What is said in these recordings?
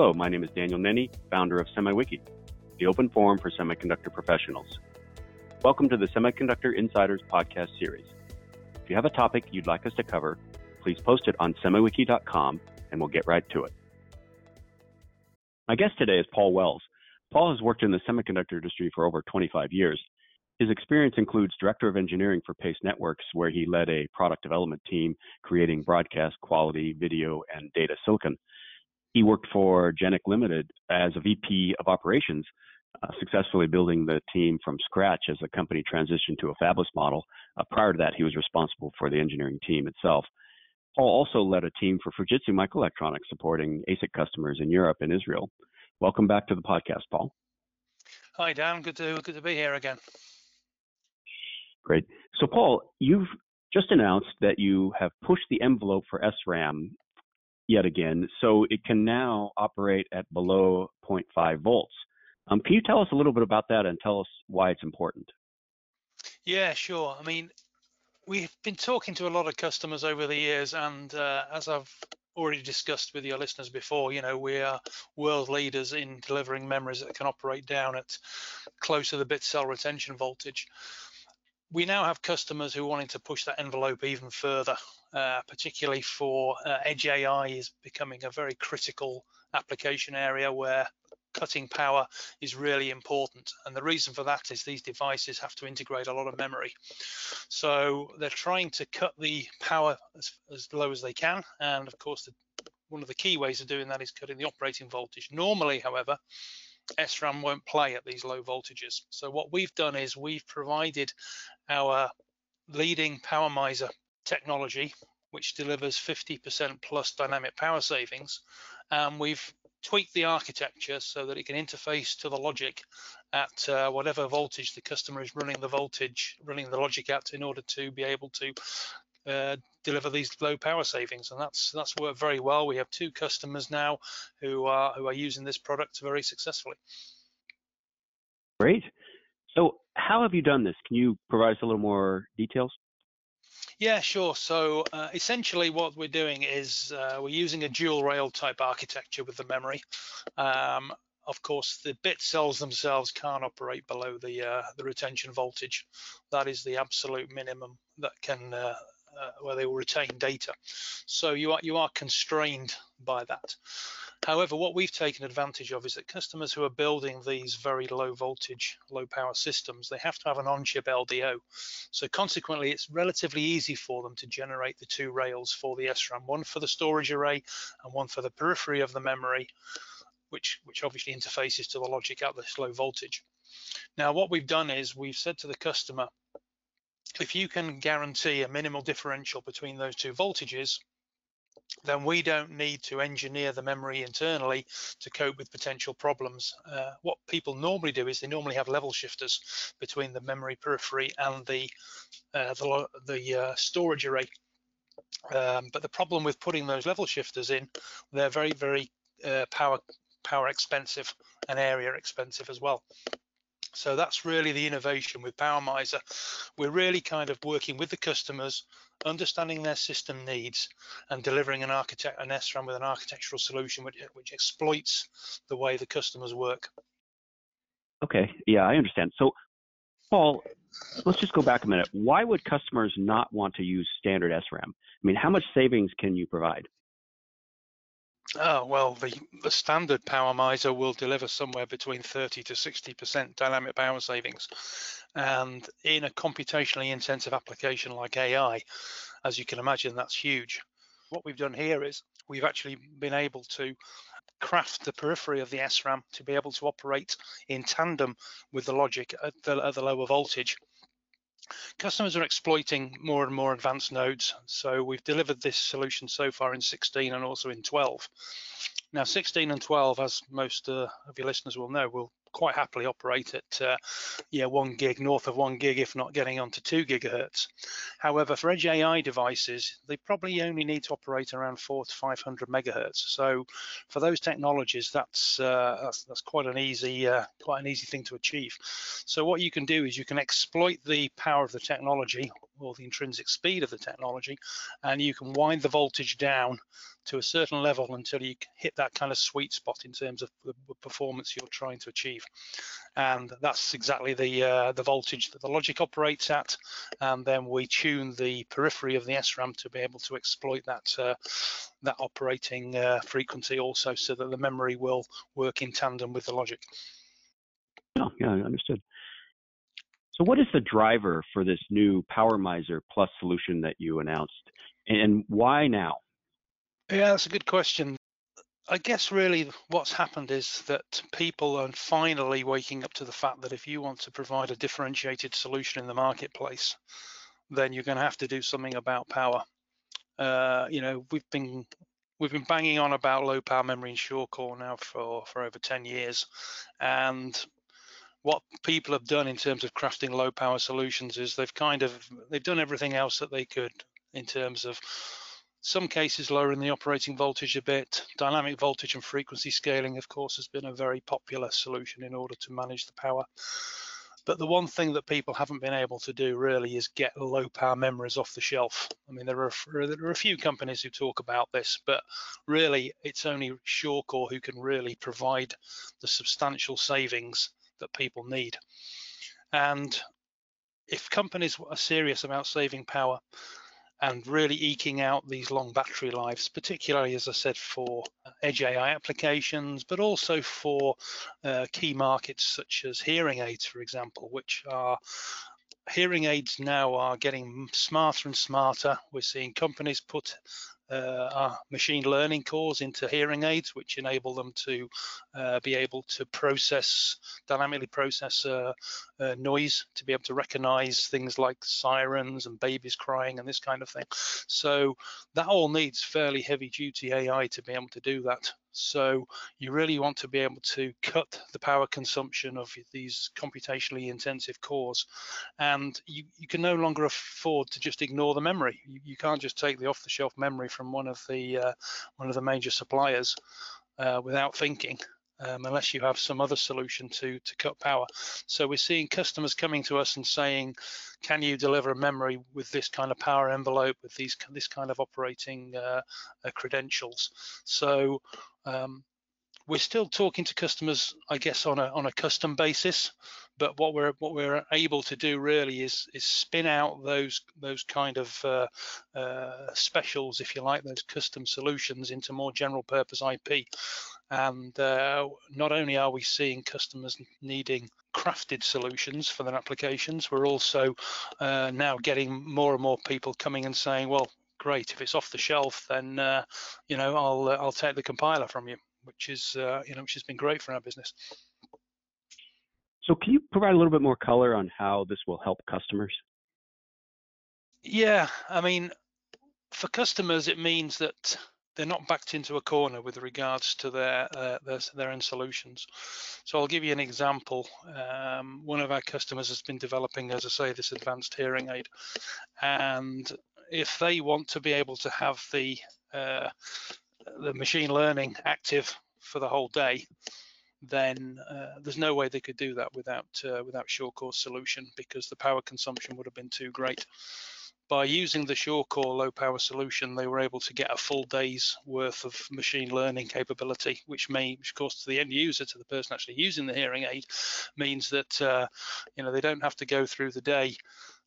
Hello, my name is Daniel Nenny, founder of SemiWiki, the open forum for semiconductor professionals. Welcome to the Semiconductor Insiders podcast series. If you have a topic you'd like us to cover, please post it on semiwiki.com and we'll get right to it. My guest today is Paul Wells. Paul has worked in the semiconductor industry for over 25 years. His experience includes Director of Engineering for Pace Networks, where he led a product development team creating broadcast quality, video, and data silicon. He worked for Jennic Limited as a VP of Operations, uh, successfully building the team from scratch as the company transitioned to a fabless model. Uh, prior to that, he was responsible for the engineering team itself. Paul also led a team for Fujitsu Microelectronics supporting ASIC customers in Europe and Israel. Welcome back to the podcast, Paul. Hi, Dan. Good to good to be here again. Great. So, Paul, you've just announced that you have pushed the envelope for SRAM yet again, so it can now operate at below 0.5 volts. Um, can you tell us a little bit about that and tell us why it's important? Yeah, sure. I mean, we've been talking to a lot of customers over the years, and uh, as I've already discussed with your listeners before, you know, we are world leaders in delivering memories that can operate down at close to the bit cell retention voltage. We now have customers who are wanting to push that envelope even further, uh, particularly for uh, Edge AI is becoming a very critical application area where cutting power is really important. And the reason for that is these devices have to integrate a lot of memory. So they're trying to cut the power as, as low as they can. And of course, the, one of the key ways of doing that is cutting the operating voltage. Normally, however, SRAM won't play at these low voltages. So what we've done is we've provided our leading PowerMiser technology, which delivers 50% plus dynamic power savings. And we've tweaked the architecture so that it can interface to the logic at uh, whatever voltage the customer is running the voltage, running the logic at in order to be able to uh, deliver these low power savings. And that's that's worked very well. We have two customers now who are who are using this product very successfully. Great. So how have you done this? Can you provide us a little more details? Yeah, sure. So uh, essentially what we're doing is uh, we're using a dual rail type architecture with the memory. Um, of course, the bit cells themselves can't operate below the uh, the retention voltage. That is the absolute minimum that can uh, uh, where they will retain data. So you are you are constrained by that. However, what we've taken advantage of is that customers who are building these very low voltage, low power systems, they have to have an on-chip LDO. So consequently, it's relatively easy for them to generate the two rails for the SRAM, one for the storage array and one for the periphery of the memory, which, which obviously interfaces to the logic at this low voltage. Now, what we've done is we've said to the customer, if you can guarantee a minimal differential between those two voltages, then we don't need to engineer the memory internally to cope with potential problems. Uh, what people normally do is they normally have level shifters between the memory periphery and the uh, the, the uh, storage array. Um, but the problem with putting those level shifters in, they're very very uh, power power expensive and area expensive as well. So that's really the innovation with PowerMiser. We're really kind of working with the customers, understanding their system needs, and delivering an architect an SRAM with an architectural solution which, which exploits the way the customers work. Okay, yeah, I understand. So, Paul, let's just go back a minute. Why would customers not want to use standard SRAM? I mean, how much savings can you provide? Oh, well, the, the standard PowerMiser will deliver somewhere between 30 to 60% dynamic power savings. And in a computationally intensive application like AI, as you can imagine, that's huge. What we've done here is we've actually been able to craft the periphery of the SRAM to be able to operate in tandem with the logic at the, at the lower voltage Customers are exploiting more and more advanced nodes. So we've delivered this solution so far in 16 and also in 12. Now 16 and 12, as most uh, of your listeners will know, will quite happily operate at uh, yeah one gig north of one gig if not getting onto two gigahertz. However for edge ai devices they probably only need to operate around four to 500 megahertz. So for those technologies that's uh, that's, that's quite an easy uh, quite an easy thing to achieve. So what you can do is you can exploit the power of the technology or the intrinsic speed of the technology, and you can wind the voltage down to a certain level until you hit that kind of sweet spot in terms of the performance you're trying to achieve. And that's exactly the uh, the voltage that the logic operates at, and then we tune the periphery of the SRAM to be able to exploit that uh, that operating uh, frequency also, so that the memory will work in tandem with the logic. Oh, yeah, understood. So what is the driver for this new PowerMiser Plus solution that you announced, and why now? Yeah, that's a good question. I guess really what's happened is that people are finally waking up to the fact that if you want to provide a differentiated solution in the marketplace, then you're going to have to do something about power. Uh, you know, we've been we've been banging on about low power memory and sureCore now for for over 10 years, and what people have done in terms of crafting low power solutions is they've kind of they've done everything else that they could in terms of some cases lowering the operating voltage a bit. Dynamic voltage and frequency scaling, of course, has been a very popular solution in order to manage the power. But the one thing that people haven't been able to do really is get low power memories off the shelf. I mean, there are, there are a few companies who talk about this, but really it's only sureCore who can really provide the substantial savings that people need. And if companies are serious about saving power and really eking out these long battery lives, particularly, as I said, for edge AI applications, but also for uh, key markets such as hearing aids, for example, which are hearing aids now are getting smarter and smarter. We're seeing companies put uh, machine learning cores into hearing aids, which enable them to uh, be able to process, dynamically process uh, uh, noise, to be able to recognize things like sirens and babies crying and this kind of thing. So that all needs fairly heavy duty AI to be able to do that. So you really want to be able to cut the power consumption of these computationally intensive cores. And you, you can no longer afford to just ignore the memory. You, you can't just take the off-the-shelf memory from one of the uh, one of the major suppliers uh, without thinking. Um, unless you have some other solution to to cut power. So we're seeing customers coming to us and saying, can you deliver a memory with this kind of power envelope, with these this kind of operating uh, uh, credentials? So um, we're still talking to customers, I guess, on a on a custom basis. But what we're what we're able to do really is is spin out those those kind of uh, uh, specials, if you like, those custom solutions into more general purpose IP. And uh, not only are we seeing customers needing crafted solutions for their applications, we're also uh, now getting more and more people coming and saying, well, great. If it's off the shelf, then uh, you know I'll uh, I'll take the compiler from you, which is uh, you know which has been great for our business. So can you provide a little bit more color on how this will help customers? Yeah, I mean, for customers, it means that they're not backed into a corner with regards to their uh, their, their end solutions. So I'll give you an example. Um, one of our customers has been developing, as I say, this advanced hearing aid, and if they want to be able to have the uh, the machine learning active for the whole day, then uh, there's no way they could do that without uh, without sureCore solution because the power consumption would have been too great. By using the sureCore low power solution, they were able to get a full day's worth of machine learning capability, which may, of course to the end user, to the person actually using the hearing aid, means that uh, you know they don't have to go through the day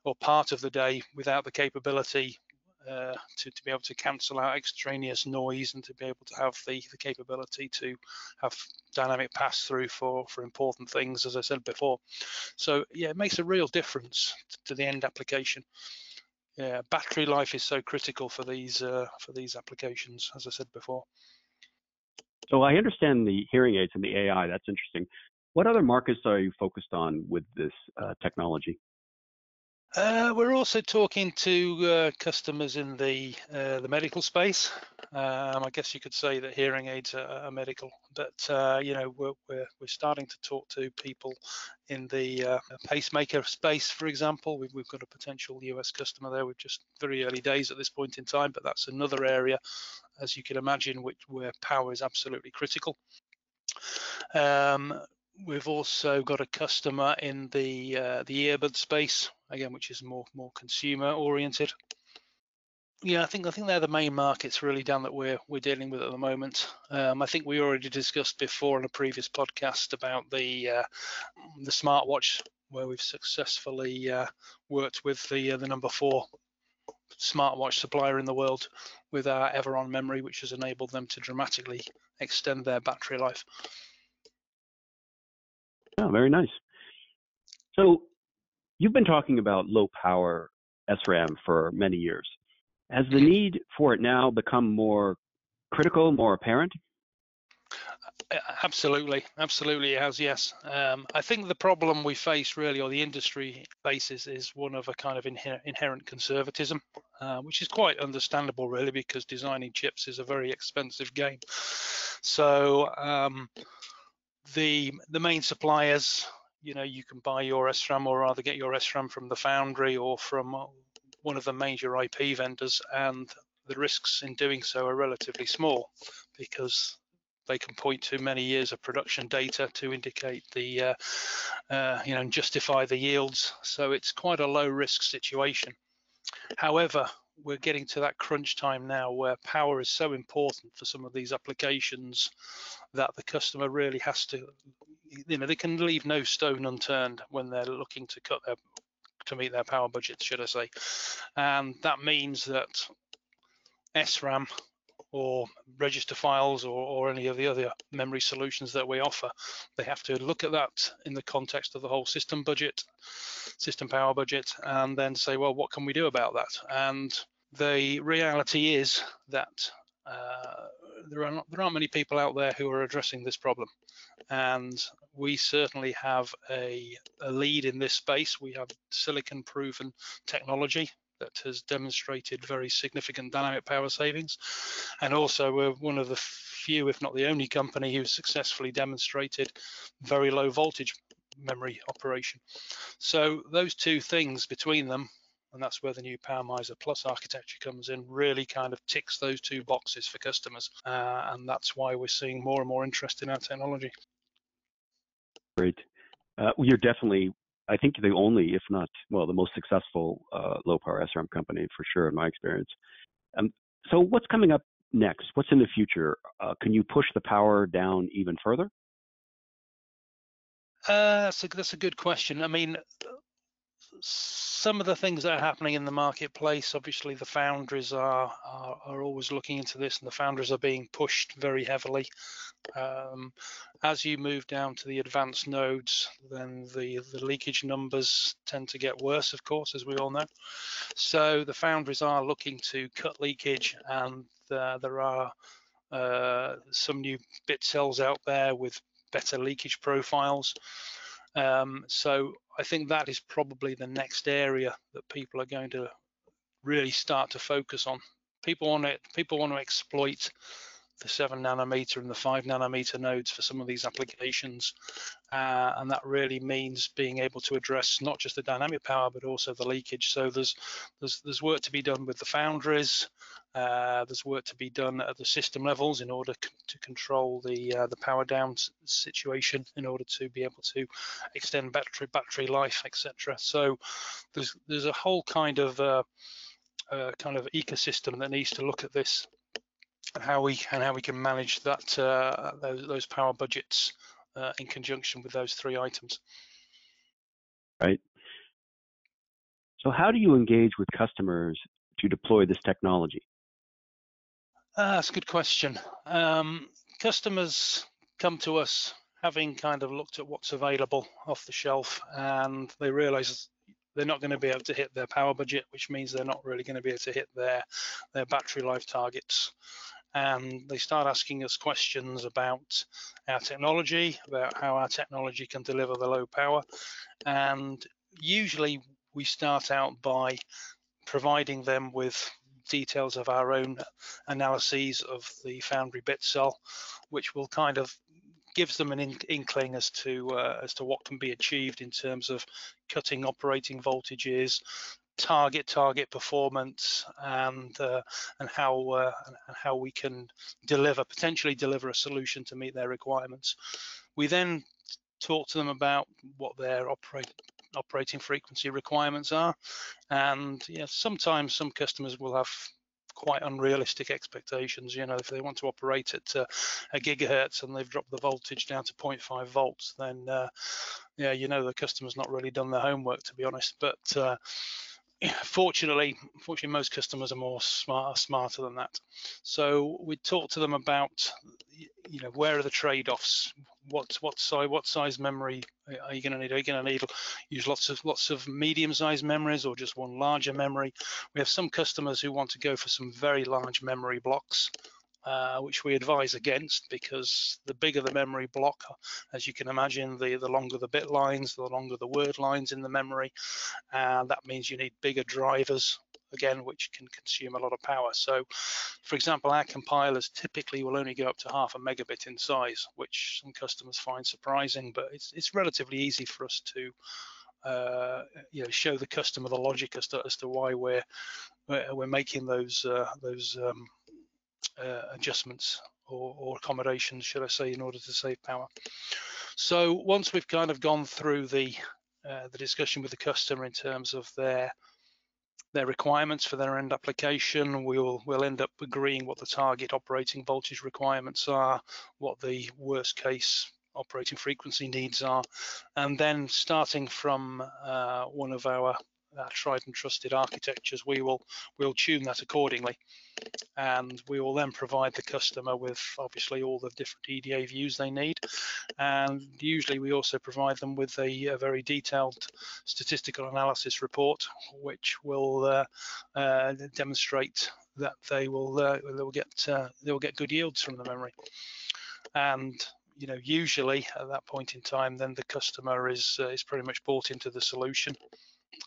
or part of the day without the capability uh, to, to be able to cancel out extraneous noise and to be able to have the, the capability to have dynamic pass through for, for important things, as I said before. So yeah, it makes a real difference to the end application. Yeah, battery life is so critical for these uh, for these applications, as I said before. So I understand the hearing aids and the AI. That's interesting. What other markets are you focused on with this uh, technology? Uh, we're also talking to uh, customers in the uh, the medical space. Um, I guess you could say that hearing aids are, are medical, but uh, you know we're, we're, we're starting to talk to people in the uh, pacemaker space, for example. We've, we've got a potential US customer there. We're just very early days at this point in time, but that's another area, as you can imagine, which where power is absolutely critical. Um, we've also got a customer in the uh, the earbud space again, which is more more consumer oriented. Yeah, I think I think they're the main markets really, Dan, that we're we're dealing with at the moment. Um, I think we already discussed before in a previous podcast about the uh, the smartwatch where we've successfully uh, worked with the uh, the number four smartwatch supplier in the world with our Everon memory, which has enabled them to dramatically extend their battery life. Oh, very nice. So you've been talking about low power SRAM for many years. Has the need for it now become more critical, more apparent? Absolutely, absolutely, it has. Yes, um, I think the problem we face really, or the industry faces, is one of a kind of inher- inherent conservatism, uh, which is quite understandable, really, because designing chips is a very expensive game. So um, the the main suppliers, you know, you can buy your SRAM or rather get your SRAM from the foundry or from one of the major IP vendors, and the risks in doing so are relatively small because they can point to many years of production data to indicate the, uh, uh, you know, and justify the yields. So it's quite a low risk situation. However, we're getting to that crunch time now where power is so important for some of these applications that the customer really has to, you know, they can leave no stone unturned when they're looking to cut their to meet their power budget should I say. And that means that SRAM or register files or, or any of the other memory solutions that we offer. They have to look at that in the context of the whole system budget, system power budget, and then say, well, what can we do about that? And the reality is that uh, there are not, there aren't many people out there who are addressing this problem, and we certainly have a, a lead in this space. We have silicon-proven technology that has demonstrated very significant dynamic power savings. And also we're one of the few, if not the only company who's successfully demonstrated very low voltage memory operation. So those two things between them, and that's where the new PowerMiser Plus architecture comes in, really kind of ticks those two boxes for customers. Uh, and that's why we're seeing more and more interest in our technology. Great. Uh, you're definitely I think the only, if not, well, the most successful uh, low power SRAM company for sure in my experience. Um, so what's coming up next? What's in the future? Uh, can you push the power down even further? Uh, so that's a good question. I mean, some of the things that are happening in the marketplace, obviously the foundries are, are, are always looking into this and the foundries are being pushed very heavily. Um, as you move down to the advanced nodes, then the, the leakage numbers tend to get worse, of course, as we all know. So the foundries are looking to cut leakage and uh, there are uh, some new bit cells out there with better leakage profiles. Um, so I think that is probably the next area that people are going to really start to focus on. People want to people want to exploit the seven nanometer and the five nanometer nodes for some of these applications. Uh, and that really means being able to address not just the dynamic power, but also the leakage. So there's there's, there's work to be done with the foundries. Uh, there's work to be done at the system levels in order to control the uh, the power down situation in order to be able to extend battery battery life, etc. So there's there's a whole kind of uh, uh, kind of ecosystem that needs to look at this and how we and how we can manage that uh, those, those, power budgets uh, in conjunction with those three items. Right. So, how do you engage with customers to deploy this technology? Uh, that's a good question. Um, customers come to us having kind of looked at what's available off the shelf, and they realise they're not going to be able to hit their power budget, which means they're not really going to be able to hit their their battery life targets and they start asking us questions about our technology, about how our technology can deliver the low power. And usually we start out by providing them with details of our own analyses of the Foundry bit cell, which will kind of gives them an inkling as to uh, as to what can be achieved in terms of cutting operating voltages, target target performance and uh, and how uh, and how we can deliver potentially deliver a solution to meet their requirements. We then talk to them about what their operate, operating frequency requirements are. And yeah, sometimes some customers will have quite unrealistic expectations. You know, if they want to operate at uh, a gigahertz and they've dropped the voltage down to 0.5 volts, then uh, yeah, you know the customer's not really done their homework to be honest. But uh, fortunately, fortunately, most customers are more smart, smarter than that. So we talk to them about, you know, where are the trade-offs? What what size what size memory are you going to need? Are you going to need use lots of lots of medium-sized memories or just one larger memory? We have some customers who want to go for some very large memory blocks. Uh, which we advise against because the bigger the memory block, as you can imagine, the, the longer the bit lines, the longer the word lines in the memory, and that means you need bigger drivers again, which can consume a lot of power. So, for example, our compilers typically will only go up to half a megabit in size, which some customers find surprising, but it's, it's relatively easy for us to uh, you know, show the customer the logic as to, as to why we're we're making those uh, those um, uh, adjustments or, or, accommodations, should I say, in order to save power. So once we've kind of gone through the uh, the discussion with the customer in terms of their their requirements for their end application, we'll we'll end up agreeing what the target operating voltage requirements are, what the worst case operating frequency needs are, and then starting from uh, one of our our tried and trusted architectures, we will we'll tune that accordingly, and we will then provide the customer with obviously all the different EDA views they need, and usually we also provide them with a, a very detailed statistical analysis report, which will uh, uh, demonstrate that they will uh, they will get uh, they will get good yields from the memory, and you know usually at that point in time then the customer is uh, is pretty much bought into the solution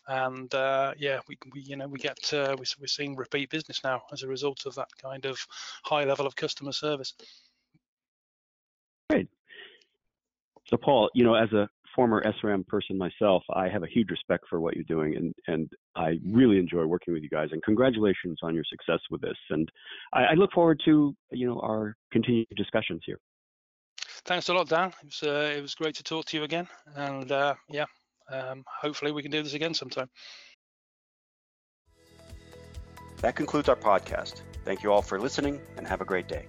and uh, yeah, we, we, you know we get uh, we, we're seeing repeat business now as a result of that kind of high level of customer service. Great. So Paul, you know, as a former SRAM person myself, I have a huge respect for what you're doing, and and I really enjoy working with you guys. And congratulations on your success with this. And I, I look forward to you know our continued discussions here. Thanks a lot, Dan. It was uh, it was great to talk to you again, and uh, yeah, um, hopefully we can do this again sometime. That concludes our podcast. Thank you all for listening and have a great day.